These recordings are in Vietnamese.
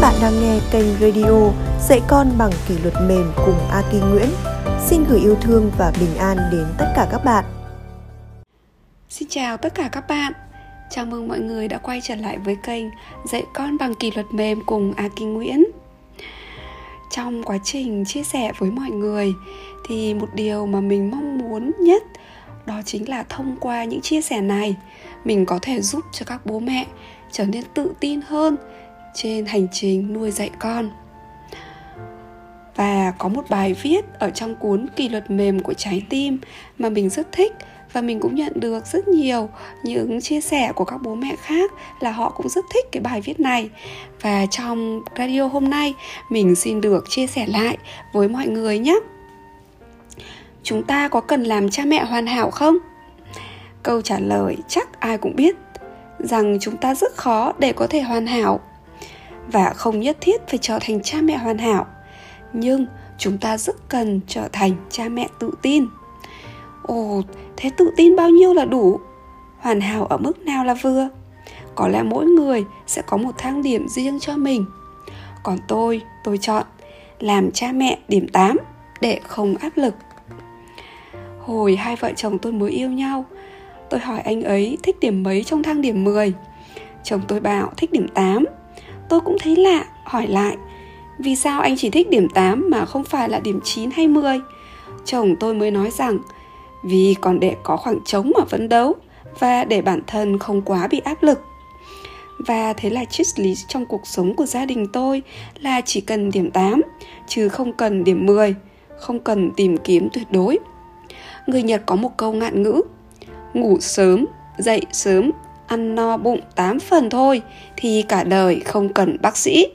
bạn đang nghe kênh radio Dạy con bằng kỷ luật mềm cùng Aki Nguyễn. Xin gửi yêu thương và bình an đến tất cả các bạn. Xin chào tất cả các bạn. Chào mừng mọi người đã quay trở lại với kênh Dạy con bằng kỷ luật mềm cùng Aki Nguyễn. Trong quá trình chia sẻ với mọi người, thì một điều mà mình mong muốn nhất đó chính là thông qua những chia sẻ này, mình có thể giúp cho các bố mẹ trở nên tự tin hơn trên hành trình nuôi dạy con. Và có một bài viết ở trong cuốn kỷ luật mềm của trái tim mà mình rất thích và mình cũng nhận được rất nhiều những chia sẻ của các bố mẹ khác là họ cũng rất thích cái bài viết này. Và trong radio hôm nay, mình xin được chia sẻ lại với mọi người nhé. Chúng ta có cần làm cha mẹ hoàn hảo không? Câu trả lời chắc ai cũng biết rằng chúng ta rất khó để có thể hoàn hảo và không nhất thiết phải trở thành cha mẹ hoàn hảo. Nhưng chúng ta rất cần trở thành cha mẹ tự tin. Ồ, thế tự tin bao nhiêu là đủ? Hoàn hảo ở mức nào là vừa? Có lẽ mỗi người sẽ có một thang điểm riêng cho mình. Còn tôi tôi chọn làm cha mẹ điểm 8 để không áp lực. Hồi hai vợ chồng tôi mới yêu nhau, tôi hỏi anh ấy thích điểm mấy trong thang điểm 10 chồng tôi bảo thích điểm 8 tôi cũng thấy lạ, hỏi lại. Vì sao anh chỉ thích điểm 8 mà không phải là điểm 9 hay 10 chồng tôi mới nói rằng, vì còn để có khoảng trống mà phấn đấu và để bản thân không quá bị áp lực. Và thế là triết lý trong cuộc sống của gia đình tôi là chỉ cần điểm 8 chứ không cần điểm 10 không cần tìm kiếm tuyệt đối. Người Nhật có một câu ngạn ngữ, ngủ sớm, dậy sớm ăn no bụng 8 phần thôi thì cả đời không cần bác sĩ.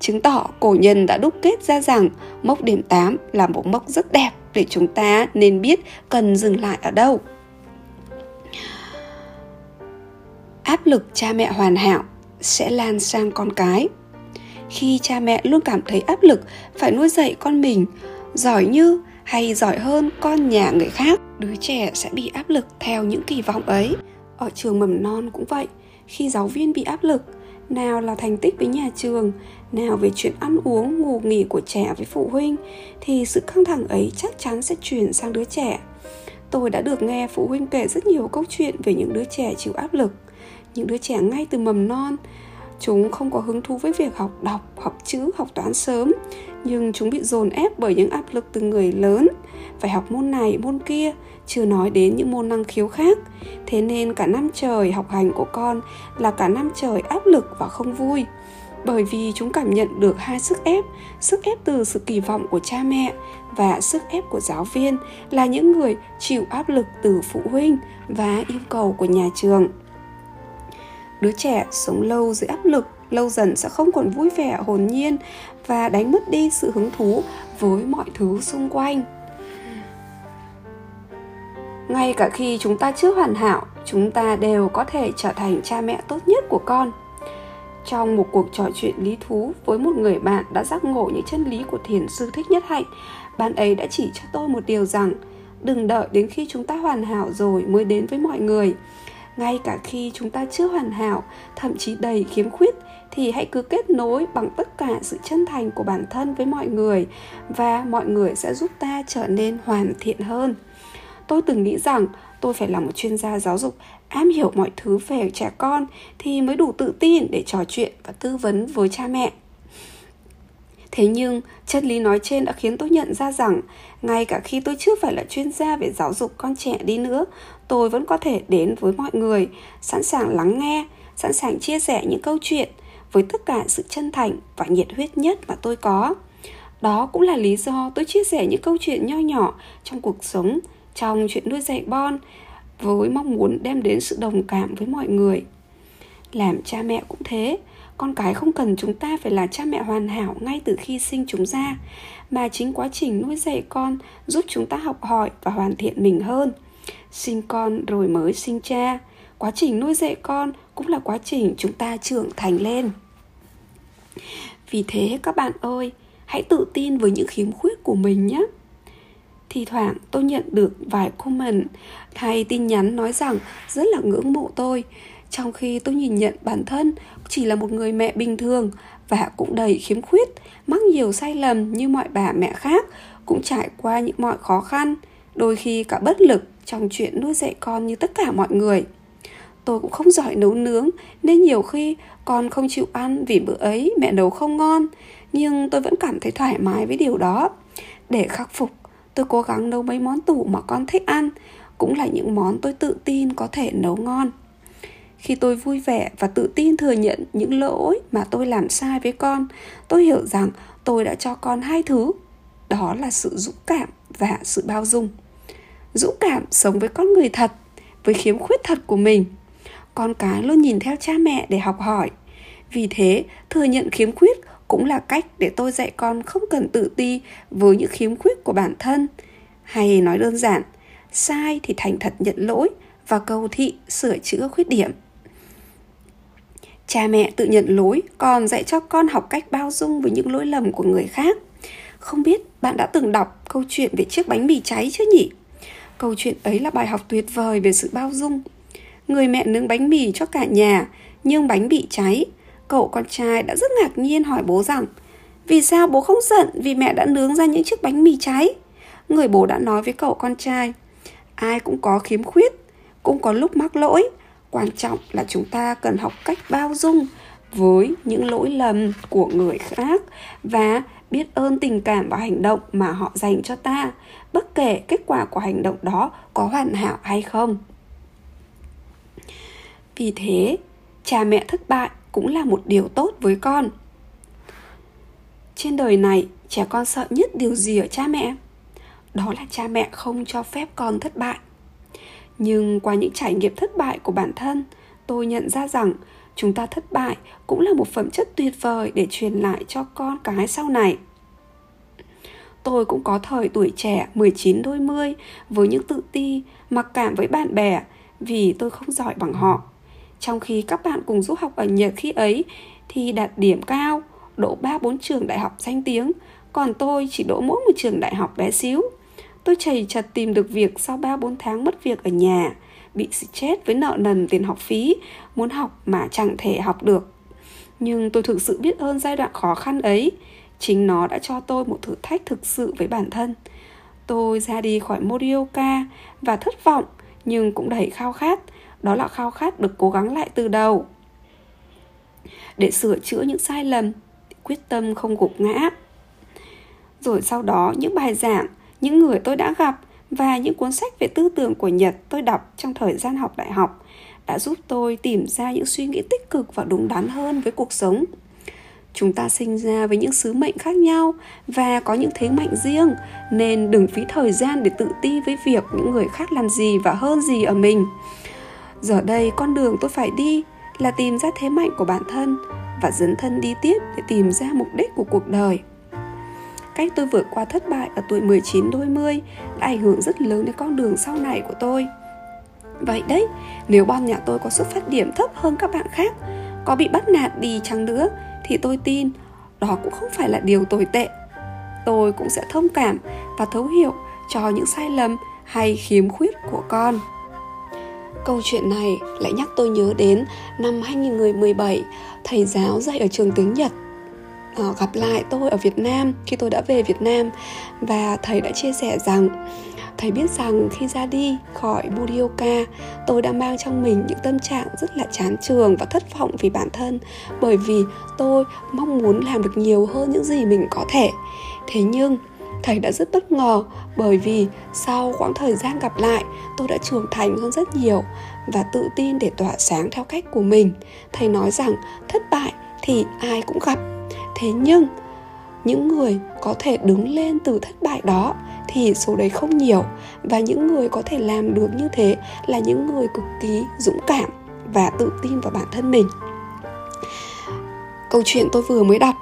Chứng tỏ cổ nhân đã đúc kết ra rằng mốc điểm 8 là một mốc rất đẹp để chúng ta nên biết cần dừng lại ở đâu. Áp lực cha mẹ hoàn hảo sẽ lan sang con cái. Khi cha mẹ luôn cảm thấy áp lực phải nuôi dạy con mình giỏi như hay giỏi hơn con nhà người khác, đứa trẻ sẽ bị áp lực theo những kỳ vọng ấy ở trường mầm non cũng vậy. Khi giáo viên bị áp lực, nào là thành tích với nhà trường, nào về chuyện ăn uống, ngủ nghỉ của trẻ với phụ huynh, thì sự căng thẳng ấy chắc chắn sẽ chuyển sang đứa trẻ. Tôi đã được nghe phụ huynh kể rất nhiều câu chuyện về những đứa trẻ chịu áp lực. Những đứa trẻ ngay từ mầm non, chúng không có hứng thú với việc học đọc, học chữ, học toán sớm, nhưng chúng bị dồn ép bởi những áp lực từ người lớn phải học môn này, môn kia, chưa nói đến những môn năng khiếu khác. Thế nên cả năm trời học hành của con là cả năm trời áp lực và không vui. Bởi vì chúng cảm nhận được hai sức ép sức ép từ sự kỳ vọng của cha mẹ và sức ép của giáo viên là những người chịu áp lực từ phụ huynh và yêu cầu của nhà trường. Đứa trẻ sống lâu dưới áp lực, lâu dần sẽ không còn vui vẻ, hồn nhiên và đánh mất đi sự hứng thú với mọi thứ xung quanh ngay cả khi chúng ta chưa hoàn hảo, chúng ta đều có thể trở thành cha mẹ tốt nhất của con. Trong một cuộc trò chuyện lý thú với một người bạn đã giác ngộ những chân lý của thiền sư thích nhất hạnh, bạn ấy đã chỉ cho tôi một điều rằng, đừng đợi đến khi chúng ta hoàn hảo rồi mới đến với mọi người. Ngay cả khi chúng ta chưa hoàn hảo, thậm chí đầy khiếm khuyết, thì hãy cứ kết nối bằng tất cả sự chân thành của bản thân với mọi người, và mọi người sẽ giúp ta trở nên hoàn thiện hơn tôi từng nghĩ rằng tôi phải là một chuyên gia giáo dục, am hiểu mọi thứ về trẻ con thì mới đủ tự tin để trò chuyện và tư vấn với cha mẹ. Thế nhưng chân lý nói trên đã khiến tôi nhận ra rằng ngay cả khi tôi chưa phải là chuyên gia về giáo dục con trẻ đi nữa, tôi vẫn có thể đến với mọi người, sẵn sàng lắng nghe, sẵn sàng chia sẻ những câu chuyện với tất cả sự chân thành và nhiệt huyết nhất mà tôi có. Đó cũng là lý do tôi chia sẻ những câu chuyện nho nhỏ trong cuộc sống trong chuyện nuôi dạy bon với mong muốn đem đến sự đồng cảm với mọi người. Làm cha mẹ cũng thế, con cái không cần chúng ta phải là cha mẹ hoàn hảo ngay từ khi sinh chúng ra, mà chính quá trình nuôi dạy con giúp chúng ta học hỏi và hoàn thiện mình hơn. Sinh con rồi mới sinh cha, quá trình nuôi dạy con cũng là quá trình chúng ta trưởng thành lên. Vì thế các bạn ơi, hãy tự tin với những khiếm khuyết của mình nhé thì thoảng tôi nhận được vài comment hay tin nhắn nói rằng rất là ngưỡng mộ tôi. Trong khi tôi nhìn nhận bản thân chỉ là một người mẹ bình thường và cũng đầy khiếm khuyết, mắc nhiều sai lầm như mọi bà mẹ khác, cũng trải qua những mọi khó khăn, đôi khi cả bất lực trong chuyện nuôi dạy con như tất cả mọi người. Tôi cũng không giỏi nấu nướng nên nhiều khi con không chịu ăn vì bữa ấy mẹ nấu không ngon, nhưng tôi vẫn cảm thấy thoải mái với điều đó. Để khắc phục tôi cố gắng nấu mấy món tủ mà con thích ăn, cũng là những món tôi tự tin có thể nấu ngon. Khi tôi vui vẻ và tự tin thừa nhận những lỗi mà tôi làm sai với con, tôi hiểu rằng tôi đã cho con hai thứ. Đó là sự dũng cảm và sự bao dung. Dũng cảm sống với con người thật, với khiếm khuyết thật của mình. Con cái luôn nhìn theo cha mẹ để học hỏi. Vì thế, thừa nhận khiếm khuyết cũng là cách để tôi dạy con không cần tự ti với những khiếm khuyết của bản thân. Hay nói đơn giản, sai thì thành thật nhận lỗi và cầu thị sửa chữa khuyết điểm. Cha mẹ tự nhận lỗi còn dạy cho con học cách bao dung với những lỗi lầm của người khác. Không biết bạn đã từng đọc câu chuyện về chiếc bánh mì cháy chưa nhỉ? Câu chuyện ấy là bài học tuyệt vời về sự bao dung. Người mẹ nướng bánh mì cho cả nhà, nhưng bánh bị cháy cậu con trai đã rất ngạc nhiên hỏi bố rằng, vì sao bố không giận vì mẹ đã nướng ra những chiếc bánh mì cháy? Người bố đã nói với cậu con trai, ai cũng có khiếm khuyết, cũng có lúc mắc lỗi. Quan trọng là chúng ta cần học cách bao dung với những lỗi lầm của người khác và biết ơn tình cảm và hành động mà họ dành cho ta, bất kể kết quả của hành động đó có hoàn hảo hay không. Vì thế, cha mẹ thất bại cũng là một điều tốt với con. Trên đời này trẻ con sợ nhất điều gì ở cha mẹ? Đó là cha mẹ không cho phép con thất bại. Nhưng qua những trải nghiệm thất bại của bản thân tôi nhận ra rằng chúng ta thất bại cũng là một phẩm chất tuyệt vời để truyền lại cho con cái sau này. Tôi cũng có thời tuổi trẻ 19 đôi mươi với những tự ti, mặc cảm với bạn bè vì tôi không giỏi bằng họ. Trong khi các bạn cùng du học ở Nhật khi ấy thì đạt điểm cao, đỗ 3-4 trường đại học danh tiếng, còn tôi chỉ đỗ mỗi một trường đại học bé xíu. Tôi chầy chật tìm được việc sau 3-4 tháng mất việc ở nhà, bị stress với nợ nần tiền học phí, muốn học mà chẳng thể học được. Nhưng tôi thực sự biết ơn giai đoạn khó khăn ấy, chính nó đã cho tôi một thử thách thực sự với bản thân. Tôi ra đi khỏi Morioka và thất vọng nhưng cũng đầy khao khát, đó là khao khát được cố gắng lại từ đầu. Để sửa chữa những sai lầm, quyết tâm không gục ngã. Rồi sau đó những bài giảng những người tôi đã gặp và những cuốn sách về tư tưởng của Nhật tôi đọc trong thời gian học đại học đã giúp tôi tìm ra những suy nghĩ tích cực và đúng đắn hơn với cuộc sống. Chúng ta sinh ra với những sứ mệnh khác nhau và có những thế mạnh riêng nên đừng phí thời gian để tự ti với việc những người khác làm gì và hơn gì ở mình. Giờ đây con đường tôi phải đi là tìm ra thế mạnh của bản thân và dấn thân đi tiếp để tìm ra mục đích của cuộc đời cách tôi vượt qua thất bại ở tuổi 19 đôi mươi đã ảnh hưởng rất lớn đến con đường sau này của tôi. Vậy đấy, nếu bon nhà tôi có xuất phát điểm thấp hơn các bạn khác, có bị bắt nạt đi chăng nữa, thì tôi tin đó cũng không phải là điều tồi tệ. Tôi cũng sẽ thông cảm và thấu hiểu cho những sai lầm hay khiếm khuyết của con. Câu chuyện này lại nhắc tôi nhớ đến năm 2017, thầy giáo dạy ở trường tiếng Nhật. Uh, gặp lại tôi ở Việt Nam khi tôi đã về Việt Nam và thầy đã chia sẻ rằng thầy biết rằng khi ra đi khỏi Budioka, tôi đã mang trong mình những tâm trạng rất là chán trường và thất vọng vì bản thân bởi vì tôi mong muốn làm được nhiều hơn những gì mình có thể. Thế nhưng thầy đã rất bất ngờ bởi vì sau quãng thời gian gặp lại, tôi đã trưởng thành hơn rất nhiều và tự tin để tỏa sáng theo cách của mình. Thầy nói rằng thất bại thì ai cũng gặp. Thế nhưng, những người có thể đứng lên từ thất bại đó thì số đấy không nhiều và những người có thể làm được như thế là những người cực kỳ dũng cảm và tự tin vào bản thân mình. Câu chuyện tôi vừa mới đọc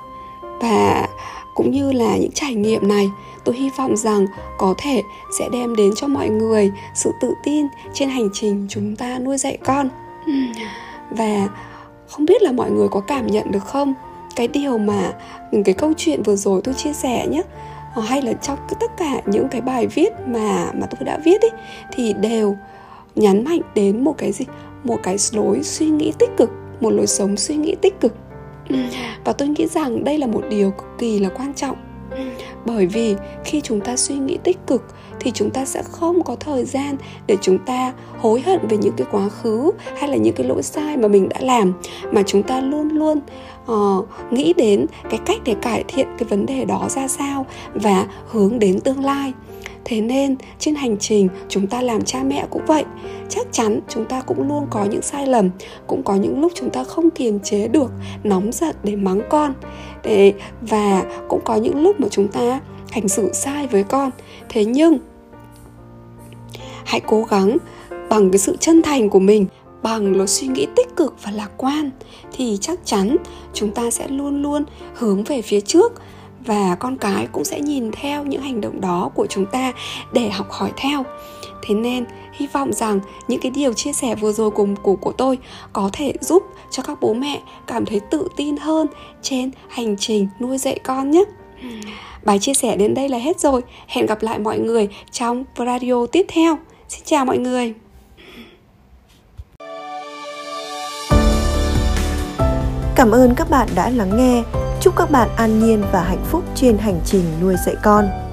và cũng như là những trải nghiệm này, tôi hy vọng rằng có thể sẽ đem đến cho mọi người sự tự tin trên hành trình chúng ta nuôi dạy con. Hmm. Và không biết là mọi người có cảm nhận được không? Cái điều mà những cái câu chuyện vừa rồi tôi chia sẻ nhé ờ, hay là trong tất cả những cái bài viết mà mà tôi đã viết ấy thì đều nhấn mạnh đến một cái gì? Một cái lối suy nghĩ tích cực, một lối sống suy nghĩ tích cực và tôi nghĩ rằng đây là một điều cực kỳ là quan trọng. Bởi vì khi chúng ta suy nghĩ tích cực thì chúng ta sẽ không có thời gian để chúng ta hối hận về những cái quá khứ hay là những cái lỗi sai mà mình đã làm mà chúng ta luôn luôn uh, nghĩ đến cái cách để cải thiện cái vấn đề đó ra sao và hướng đến tương lai. Thế nên trên hành trình chúng ta làm cha mẹ cũng vậy. Chắc chắn chúng ta cũng luôn có những sai lầm cũng có những lúc chúng ta không kiềm chế được nóng giận để mắng con. Để và cũng có những lúc mà chúng ta hành xử sai với con. Thế nhưng hãy cố gắng bằng cái sự chân thành của mình bằng lối suy nghĩ tích cực và lạc quan, thì chắc chắn chúng ta sẽ luôn luôn hướng về phía trước và con cái cũng sẽ nhìn theo những hành động đó của chúng ta để học hỏi theo. Thế nên, hy vọng rằng những cái điều chia sẻ vừa rồi của của của tôi có thể giúp cho các bố mẹ cảm thấy tự tin hơn trên hành trình nuôi dạy con nhé. Bài chia sẻ đến đây là hết rồi. Hẹn gặp lại mọi người trong radio tiếp theo. Xin chào mọi người! Cảm ơn các bạn đã lắng nghe. Chúc các bạn an nhiên và hạnh phúc trên hành trình nuôi dạy con.